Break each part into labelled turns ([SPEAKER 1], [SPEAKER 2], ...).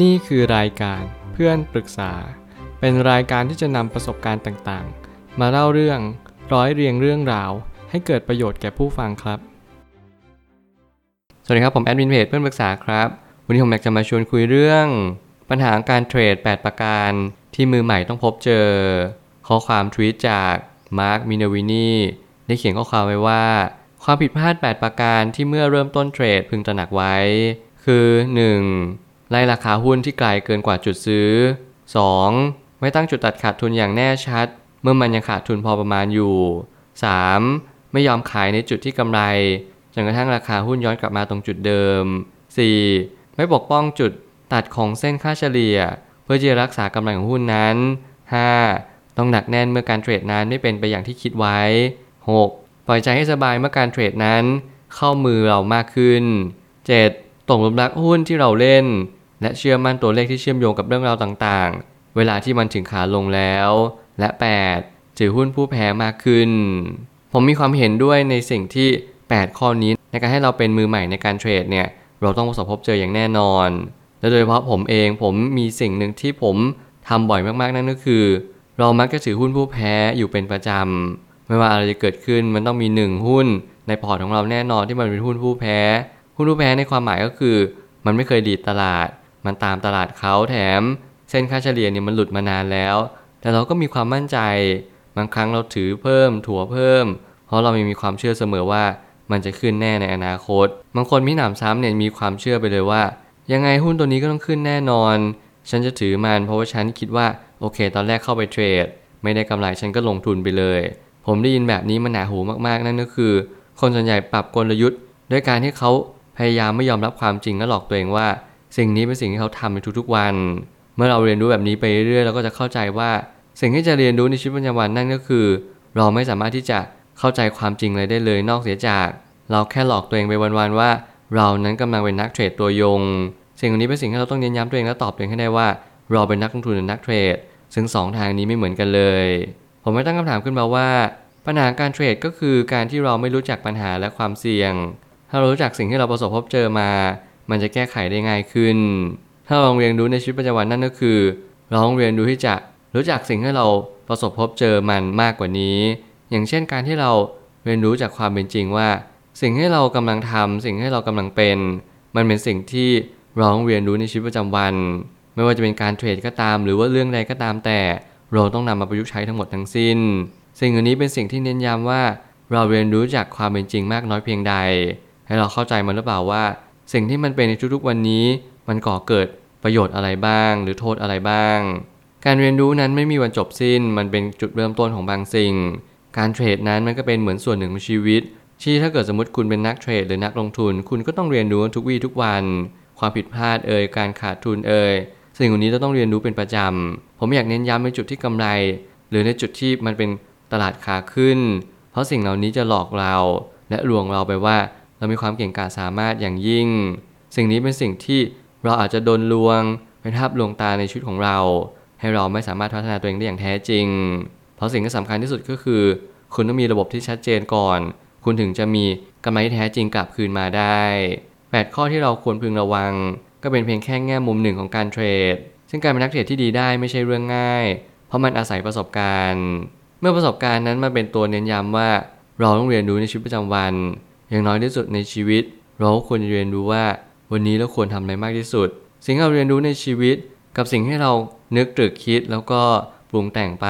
[SPEAKER 1] นี่คือรายการเพื่อนปรึกษา เป็นรายการที่จะนำประสบการณ์ต่างๆ มาเล่าเรื่องร้อยเรียงเรื่องราว ให้เกิดประโยชน์แก่ผู้ฟังครับ สวัสดีครับ ผมแอดมินเพจเพื่อนปรึกษาครับ วันนี้ผมอยากจะมาชวนคุยเรื่อง ปัญหาการเทรด 8 ประการที่มือใหม่ต้องพบเจอ ข้อความทวีตจาก Mark Minervini ได้เขียนข้อความไว้ว่า ความผิดพลาด 8 ประการที่เมื่อเริ่มต้นเทรดพึงตระหนักไว้ คือ 1. ไล่ราคาหุ้นที่ไกลเกินกว่าจุดซื้อ 2. ไม่ตั้งจุดตัดขาดทุนอย่างแน่ชัด เมื่อมันยังขาดทุนพอประมาณอยู่ 3. ไม่ยอมขายในจุดที่กำไรจนกระทั่งราคาหุ้นย้อนกลับมาตรงจุดเดิม 4. ไม่ปกป้องจุดตัดของเส้นค่าเฉลี่ย เพื่อจะรักษากำไรของหุ้นนั้น 5. ต้องหนักแน่นเมื่อการเทรดนั้นไม่เป็นไปอย่างที่คิดไว้ 6. ปล่อยใจให้สบายเมื่อการเทรดนั้น เข้ามือเรามากขึ้น 7. ตกลุมรักหุ้นที่เราเล่น และเชื่อมั่นตัวเลขที่เชื่อมโยงกับเรื่องราวต่างๆ เวลาที่มันถึงขาลงแล้ว และ 8. ถือหุ้นผู้แพ้มากขึ้น ผมมีความเห็นด้วยในสิ่งที่ 8 ข้อนี้ในการให้เราเป็นมือใหม่ในการเทรดเนี่ยเราต้องประสบพบเจออย่างแน่นอน และโดยเฉพาะผมเองผมมีสิ่งหนึ่งที่ผมทำบ่อยมากๆนั่นก็คือ เรามักจะถือหุ้นผู้แพ้อยู่เป็นประจำไม่ว่าอะไรจะเกิดขึ้นมันต้องมีหนึ่งหุ้น ในพอร์ตของเราแน่นอนที่มันเป็นหุ้นผู้แพ้ หุ้นผู้แพ้ในความหมายก็คือ มันไม่เคยดีดตลาด มันตามตลาดเขาแถม เส้นค่าเฉลี่ยเนี่ยมันหลุดมานานแล้ว แต่เราก็มีความมั่นใจ บางครั้งเราถือเพิ่ม ถั่วเพิ่ม เพราะเรามีความเชื่อเสมอว่ามันจะขึ้นแน่ในอนาคต บางคนมีหนามซ้ำเนี่ยมีความเชื่อไปเลยว่า ยังไงหุ้นตัวนี้ก็ต้องขึ้นแน่นอน ฉันจะถือมันเพราะว่าฉันคิดว่าโอเค ตอนแรกเข้าไปเทรด ไม่ได้กำไรฉันก็ลงทุนไปเลย ผมได้ยินแบบนี้มันหนาหูมากๆนั่นก็คือ คนส่วนใหญ่ปรับกลยุทธ์ ด้วยการที่เขาพยายามไม่ยอมรับความจริงและหลอกตัวเองว่า สิ่งนี้เป็นสิ่งที่เขาทำในทุกๆวัน เมื่อเราเรียนรู้แบบนี้ไปเรื่อยๆเราก็จะเข้าใจว่า สิ่งที่จะเรียนรู้ในชีวิตประจำวันนั่นก็คือ เราไม่สามารถที่จะเข้าใจความจริงอะไรได้เลยนอกเสียจาก เราแค่หลอกตัวเองไปวันๆว่า เรานั้นกำลังเป็นนักเทรดตัวยง สิ่งนี้เป็นสิ่งที่เราต้องเน้นย้ำตัวเองและตอบตัวเองให้ได้ว่า เราเป็นนักลงทุนหรือนักเทรด ซึ่งสองทางนี้ไม่เหมือนกันเลย ผมไม่ตั้งคำถามขึ้นมาว่า ปัญหาการเทรดก็คือการที่เราไม่รู้จักปัญหาและความเสี่ยง ถ้าเรารู้จักสิ่งที่เราประสบพบเจอมา มันจะแก้ไขได้ง่ายขึ้น ถ้าราลองเรียนรู้ในชีวิตประจำวันนั่นก็คือเราต้องเรียนรู้ที่จะรู้จักสิ่งที่เราประสบพบเจอมันมากกว่านี้ อย่างเช่นการที่เราเรียนรู้จากความเป็นจริงว่า สิ่งที่เรากำลังทำสิ่งที่เรากำลังเป็น มันเป็นสิ่งที่ร้องเรียนรู้ในชีวิตประจำวัน ไม่ว่าจะเป็นการเทรดก็ตาม หรือว่าเรื่องใดก็ตามแต่ เราต้องนำมาประยุกต์ใช้ทั้งหมดทั้งสิ้น สิ่งเหล่านี้เป็นสิ่งที่เน้นย้ำว่า เราเรียนรู้จากความเป็นจริงมากน้อยเพียงใด ให้เราเข้าใจมันหรือเปล่าว่า สิ่งที่มันเป็นในทุกๆวันนี้ มันก่อเกิดประโยชน์อะไรบ้าง หรือโทษอะไรบ้าง การเรียนรู้นั้นไม่มีวันจบสิ้น มันเป็นจุดเริ่มต้นของบางสิ่ง การเทรดนั้นมันก็เป็นเหมือนส่วนหนึ่งของชีวิตที่ถ้าเกิดสมมติคุณเป็นนักเทรดหรือนักลงทุน คุณก็ต้องเรียนรู้ทุกวี่ทุกวัน ความผิดพลาดเอ่ยการขาดทุนเอ่ยสิ่งเหล่านี้เราต้องเรียนรู้เป็นประจำ ผมอยากเน้นย้ำในจุดที่กำไร หรือในจุดที่มันเป็นตลาดขาขึ้น เพราะสิ่งเหล่านี้จะหลอกเรา และลวงเราไปว่า เรามีความเก่งกาจสามารถอย่างยิ่ง สิ่งนี้เป็นสิ่งที่เราอาจจะโดนลวงเป็นภาพลวงตาในชีวิตของเรา ให้เราไม่สามารถพัฒนาตัวเองได้อย่างแท้จริง เพราะสิ่งที่สำคัญที่สุดก็คือ คุณต้องมีระบบที่ชัดเจนก่อน คุณถึงจะมีกำไรที่แท้จริงกลับคืนมาได้ 8 ข้อที่เราควรพึงระวัง ก็เป็นเพียงแค่แง่มุมหนึ่งของการเทรด ซึ่งการเป็นนักเทรดที่ดีได้ไม่ใช่เรื่องง่าย เพราะมันอาศัยประสบการณ์ เมื่อประสบการณ์นั้นมาเป็นตัวเน้นย้ำว่า เราต้องเรียนรู้ในชีวิตประจำวัน อย่างน้อยที่สุดในชีวิต เราควรเรียนรู้ว่าวันนี้เราควรทำอะไรมากที่สุด สิ่งที่เราเรียนรู้ในชีวิต กับสิ่งที่เรานึกตรึกคิดแล้วก็ปรุงแต่งไป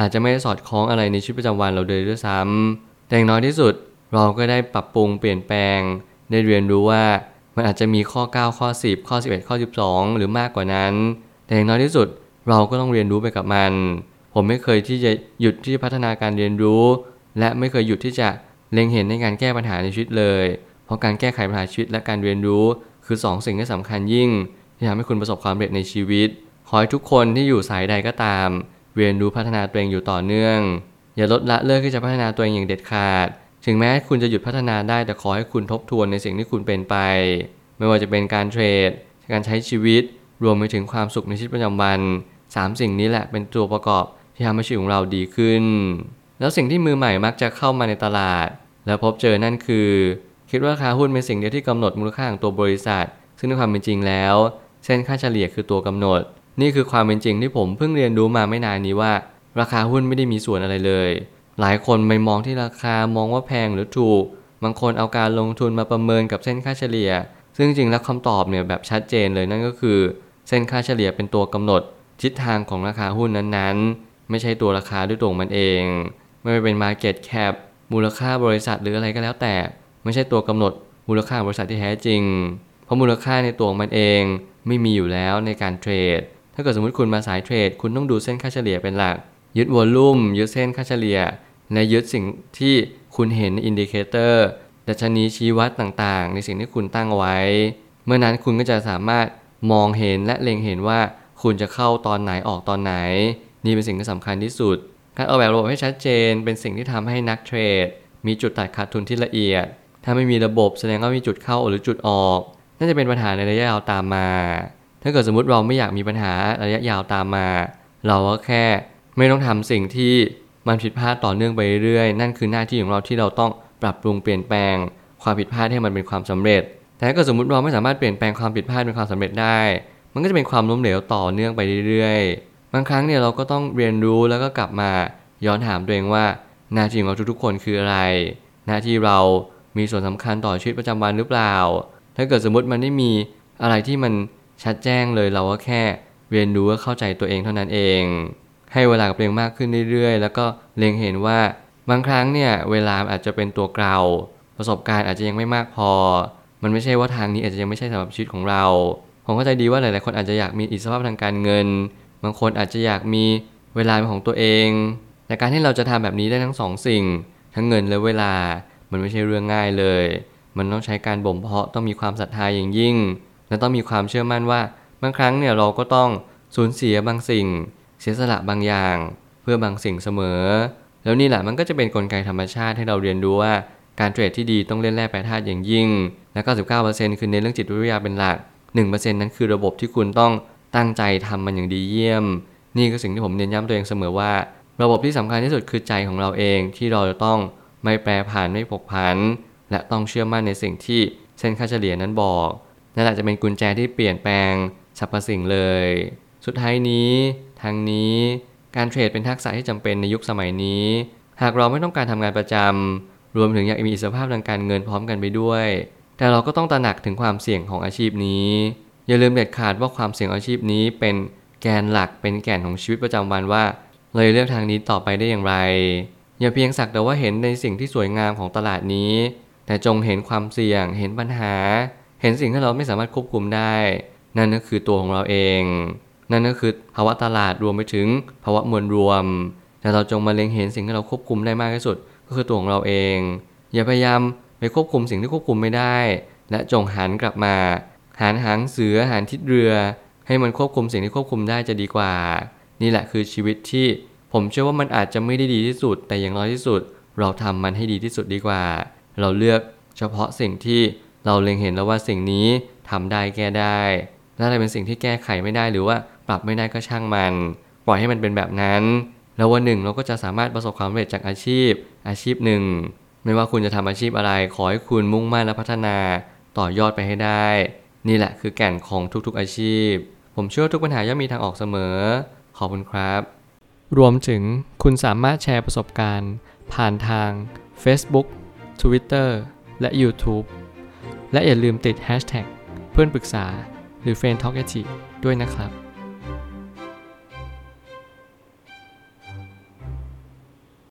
[SPEAKER 1] อาจจะไม่ได้สอดคล้องอะไรในชีวิตประจำวันเราเลยด้วยซ้ำแต่อย่างน้อยที่สุดเราก็ได้ปรับปรุงเปลี่ยนแปลง ได้เรียนรู้ว่ามันอาจจะมีข้อ 9 ข้อ 10 ข้อ 11 ข้อ 12 หรือมากกว่านั้น แต่อย่างน้อยที่สุดเราก็ต้องเรียนรู้ไปกับมัน ผมไม่เคยที่จะหยุดที่จะพัฒนาการเรียนรู้ และไม่เคยหยุดที่จะ เล็งเห็นในการแก้ปัญหาในชีวิตเลย เพราะการแก้ไขปัญหาชีวิตและการเรียนรู้ คือ2สสิ่งที่สำคัญยิ่ง ที่ทำให้คุณประสบความสำเร็จในชีวิต ขอให้ทุกคนที่อยู่สายใดก็ตาม เรียนรู้พัฒนาตัวเองอยู่ต่อเนื่อง อย่าลดละเลิกที่จะพัฒนาตัวเองอย่างเด็ดขาด ถึงแม้คุณจะหยุดพัฒนาได้แต่ขอให้คุณทบทวนในสิ่งที่คุณเป็นไป ไม่ว่าจะเป็นการเทรด การใช้ชีวิต รวมไปถึงความสุขในชีวิตประจำวัน 3 สิ่งนี้แหละเป็นตัวประกอบที่ทำให้ชีวิตของเราดีขึ้น แล้วสิ่งที่มือใหม่มักจะเข้ามาในตลาด แล้วพบเจอนั่นคือ คิดว่าราคาหุ้นเป็นสิ่งเดียวที่กำหนดมูลค่าของตัวบริษัท ซึ่งในความเป็นจริงแล้ว เส้นค่าเฉลี่ยคือตัวกำหนด นี่คือความเป็นจริงที่ผมเพิ่งเรียนรู้มาไม่นานนี้ว่า ราคาหุ้นไม่ได้มีส่วนอะไรเลย หลายคนไม่มองที่ราคามองว่าแพงหรือถูกบางคนเอาการลงทุนมาประเมินกับเส้นค่าเฉลี่ย ซึ่งจริงแล้วคำตอบเนี่ยแบบชัดเจนเลยนั่นก็คือ เส้นค่าเฉลี่ยเป็นตัวกำหนดทิศทางของราคาหุ้นนั้นๆ ไม่ใช่ตัวราคาด้วยตัวมันเอง ไม่ว่าเป็น Market Cap มูลค่าบริษัทหรืออะไรก็แล้วแต่ ไม่ใช่ตัวกำหนดมูลค่าบริษัทที่แท้จริง เพราะมูลค่าในตัวมันเองไม่มีอยู่แล้วในการเทรด ถ้าเกิดสมมติคุณมาสายเทรด คุณต้องดูเส้นค่าเฉลี่ยเป็นหลัก ยึด volume ยึดเส้นค่าเฉลี่ย และยึดสิ่งที่คุณเห็นใน indicator ดัชนีชี้วัดต่างๆ ในสิ่งที่คุณตั้งไว้ เมื่อนั้นคุณก็จะสามารถมองเห็นและเล็งเห็นว่าคุณจะเข้าตอนไหนออกตอนไหน นี่เป็นสิ่งที่สำคัญที่สุด การออกแบบระบบให้ชัดเจน เป็นสิ่งที่ทำให้นักเทรด มีจุดตัดขาดทุนที่ละเอียด ถ้าไม่มีระบบแสดงว่ามีจุดเข้าหรือจุดออกน่าจะเป็นปัญหาในระยะยาวตามมา ถ้าเกิดสมมติเราไม่อยากมีปัญหาระยะยาวตามมา เราก็แค่ไม่ต้องทำสิ่งที่มันผิดพลาดต่อเนื่องไปเรื่อยนั่นคือหน้าที่ของเราที่เราต้องปรับปรุงเปลี่ยนแปลง ความผิดพลาดให้มันเป็นความสำเร็จ แต่ถ้าเกิดสมมติเราไม่สามารถเปลี่ยนแปลงความผิดพลาดเป็นความสำเร็จได้ มันก็จะเป็นความล้มเหลวต่อเนื่องไปเรื่อย บางครั้งเนี่ยเราก็ต้องเรียนรู้แล้วก็กลับมาย้อนถามตัวเองว่า หน้าที่ของเราทุกๆคนคืออะไร หน้าที่เรามีส่วนสำคัญต่อชีวิตประจำวันหรือเปล่า ถ้าเกิดสมมติมันไม่มีอะไรที่มันชัดแจ้งเลยเราก็แค่เรียนรู้และเข้าใจตัวเองเท่านั้นเอง ให้เวลากับตัวเองมากขึ้นเรื่อยๆ แล้วก็เล็งเห็นว่าบางครั้งเนี่ยเวลาอาจจะเป็นตัวเกลาประสบการณ์อาจจะยังไม่มากพอ มันไม่ใช่ว่าทางนี้อาจจะยังไม่ใช่สำหรับชีวิตของเรา ผมเข้าใจดีว่าหลายๆคนอาจจะอยากมีอิสรภาพทางการเงิน บางคนอาจจะอยากมีเวลาเป็นของตัวเองแต่การที่เราจะทำแบบนี้ได้ทั้งสองสิ่ง ทั้งเงินและเวลา มันไม่ใช่เรื่องง่ายเลย มันต้องใช้การบ่มเพาะต้องมีความศรัทธาอย่างยิ่ง และต้องมีความเชื่อมั่นว่า บางครั้งเนี่ยเราก็ต้องสูญเสียบางสิ่ง เสียสละบางอย่าง เพื่อบางสิ่งเสมอ แล้วนี่แหละมันก็จะเป็นนกลไกธรรมชาติให้เราเรียนรู้ว่า การเทรดที่ดีต้องเล่นแร่แปรธาตุอย่างยิ่ง และ 99%คือในเรื่องจิตวิทยาเป็นหลัก 1%นั้นคือระบบที่คุณต้อง ตั้งใจทำมันอย่างดีเยี่ยม นี่ก็สิ่งที่ผมเน้นย้ำตัวเองเสมอว่า ระบบที่สำคัญที่สุดคือใจของเราเองที่เราจะต้องไม่แปรผันไม่ผกผัน และต้องเชื่อมั่นในสิ่งที่เส้นค่าเฉลี่ยนั้นบอกนั่นแหละจะเป็นกุญแจที่เปลี่ยนแปลงสรรพสิ่งเลย สุดท้ายนี้ทางนี้การเทรดเป็นทักษะที่จำเป็นในยุคสมัยนี้ หากเราไม่ต้องการทำงานประจำรวมถึงอยากมีอิสรภาพทางการเงินพร้อมกันไปด้วย แต่เราก็ต้องตระหนักถึงความเสี่ยงของอาชีพนี้ อย่าลืมเด็ดขาดว่าความเสี่ยงอาชีพนี้เป็นแกนหลักเป็นแก่นของชีวิตประจำวันว่า เลยเลือกทางนี้ต่อไปได้อย่างไร อย่าเพียงสักแต่ว่าเห็นในสิ่งที่สวยงามของตลาดนี้ แต่จงเห็นความเสี่ยง เห็นปัญหา เห็นสิ่งที่เราไม่สามารถควบคุมได้ นั่นก็คือตัวของเราเอง นั่นก็คือภาวะตลาดรวมไปถึงภาวะมวลรวม แต่เราจงมาเล็งเห็นสิ่งที่เราควบคุมได้มากที่สุด ก็คือตัวของเราเอง อย่าพยายามไปควบคุมสิ่งที่ควบคุมไม่ได้ และจงหันกลับมา หันหางเสือหันทิศเรือ ให้มันควบคุมสิ่งที่ควบคุมได้จะดีกว่า นี่แหละคือชีวิตที่ผมเชื่อว่ามันอาจจะไม่ได้ดีที่สุด แต่อย่างน้อยที่สุด เราทำมันให้ดีที่สุดดีกว่า เราเลือกเฉพาะสิ่งที่เราเล็งเห็นแล้วว่าสิ่งนี้ทำได้แก้ได้และอะไรเป็นสิ่งที่แก้ไขไม่ได้หรือว่าปรับไม่ได้ก็ช่างมัน ปล่อยให้มันเป็นแบบนั้น แล้ววันหนึ่งเราก็จะสามารถประสบความสำเร็จจากอาชีพ อาชีพหนึ่ง ไม่ว่าคุณจะทำอาชีพอะไร ขอให้คุณมุ่งมั่นและพัฒนาต่อยอดไปให้ได้ นี่แหละคือแก่นของทุกๆอาชีพ ผมเชื่อทุกปัญหาย่อมมีทางออกเสมอ ขอบคุณครับ รวมถึงคุณสามารถแชร์ประสบการณ์ ผ่านทาง Facebook Twitter และ YouTube และอย่าลืมติด Hashtag เพื่อนปรึกษาหรือ f r ร e n d t a l k ด้วยนะครับ